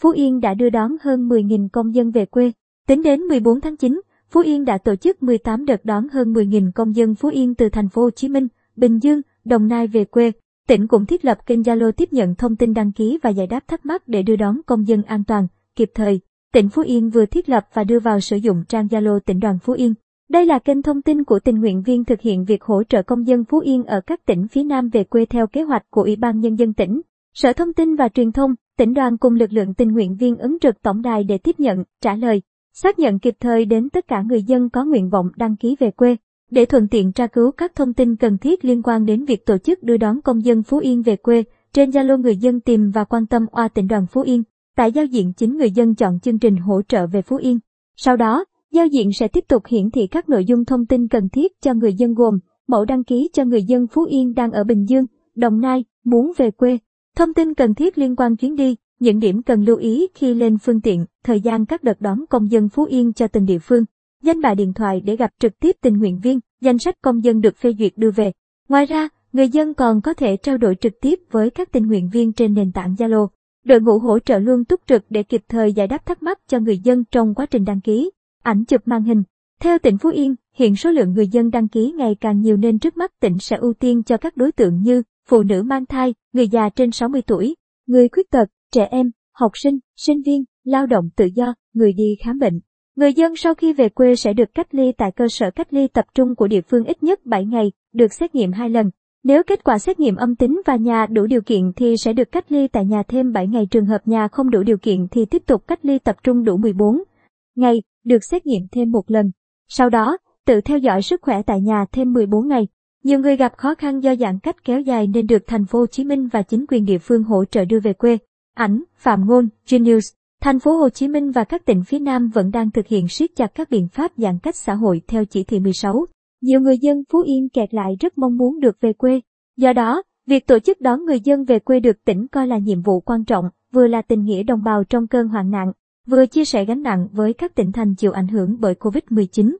Phú Yên đã đưa đón hơn 10.000 công dân về quê. Tính đến 14 tháng 9, Phú Yên đã tổ chức 18 đợt đón hơn 10.000 công dân Phú Yên từ thành phố Hồ Chí Minh, Bình Dương, Đồng Nai về quê. Tỉnh cũng thiết lập kênh Zalo tiếp nhận thông tin đăng ký và giải đáp thắc mắc để đưa đón công dân an toàn, kịp thời. Tỉnh Phú Yên vừa thiết lập và đưa vào sử dụng trang Zalo tỉnh đoàn Phú Yên. Đây là kênh thông tin của tình nguyện viên thực hiện việc hỗ trợ công dân Phú Yên ở các tỉnh phía Nam về quê theo kế hoạch của Ủy ban Nhân dân tỉnh. Sở Thông tin và Truyền thông, tỉnh đoàn cùng lực lượng tình nguyện viên ứng trực tổng đài để tiếp nhận, trả lời, xác nhận kịp thời đến tất cả người dân có nguyện vọng đăng ký về quê. Để thuận tiện tra cứu các thông tin cần thiết liên quan đến việc tổ chức đưa đón công dân Phú Yên về quê, trên Zalo người dân tìm và quan tâm oa tỉnh đoàn Phú Yên. Tại giao diện chính người dân chọn chương trình hỗ trợ về Phú Yên. Sau đó, giao diện sẽ tiếp tục hiển thị các nội dung thông tin cần thiết cho người dân gồm mẫu đăng ký cho người dân Phú Yên đang ở Bình Dương, Đồng Nai, muốn về quê, thông tin cần thiết liên quan chuyến đi, những điểm cần lưu ý khi lên phương tiện, thời gian các đợt đón công dân Phú Yên cho từng địa phương, danh bạ điện thoại để gặp trực tiếp tình nguyện viên, danh sách công dân được phê duyệt đưa về. Ngoài ra, người dân còn có thể trao đổi trực tiếp với các tình nguyện viên trên nền tảng Zalo. Đội ngũ hỗ trợ luôn túc trực để kịp thời giải đáp thắc mắc cho người dân trong quá trình đăng ký. Ảnh chụp màn hình. Theo tỉnh Phú Yên, hiện số lượng người dân đăng ký ngày càng nhiều nên trước mắt tỉnh sẽ ưu tiên cho các đối tượng như phụ nữ mang thai, người già trên 60 tuổi, người khuyết tật, trẻ em, học sinh, sinh viên, lao động tự do, người đi khám bệnh. Người dân sau khi về quê sẽ được cách ly tại cơ sở cách ly tập trung của địa phương ít nhất 7 ngày, được xét nghiệm 2 lần. Nếu kết quả xét nghiệm âm tính và nhà đủ điều kiện thì sẽ được cách ly tại nhà thêm 7 ngày trường hợp nhà không đủ điều kiện thì tiếp tục cách ly tập trung đủ 14 ngày, được xét nghiệm thêm một lần. Sau đó, tự theo dõi sức khỏe tại nhà thêm 14 ngày. Nhiều người gặp khó khăn do giãn cách kéo dài nên được thành phố Hồ Chí Minh và chính quyền địa phương hỗ trợ đưa về quê. Ảnh, Phạm Ngôn, Genius. Thành phố Hồ Chí Minh và các tỉnh phía Nam vẫn đang thực hiện siết chặt các biện pháp giãn cách xã hội theo chỉ thị 16. Nhiều người dân Phú Yên kẹt lại rất mong muốn được về quê. Do đó, việc tổ chức đón người dân về quê được tỉnh coi là nhiệm vụ quan trọng, vừa là tình nghĩa đồng bào trong cơn hoạn nạn, vừa chia sẻ gánh nặng với các tỉnh thành chịu ảnh hưởng bởi Covid-19.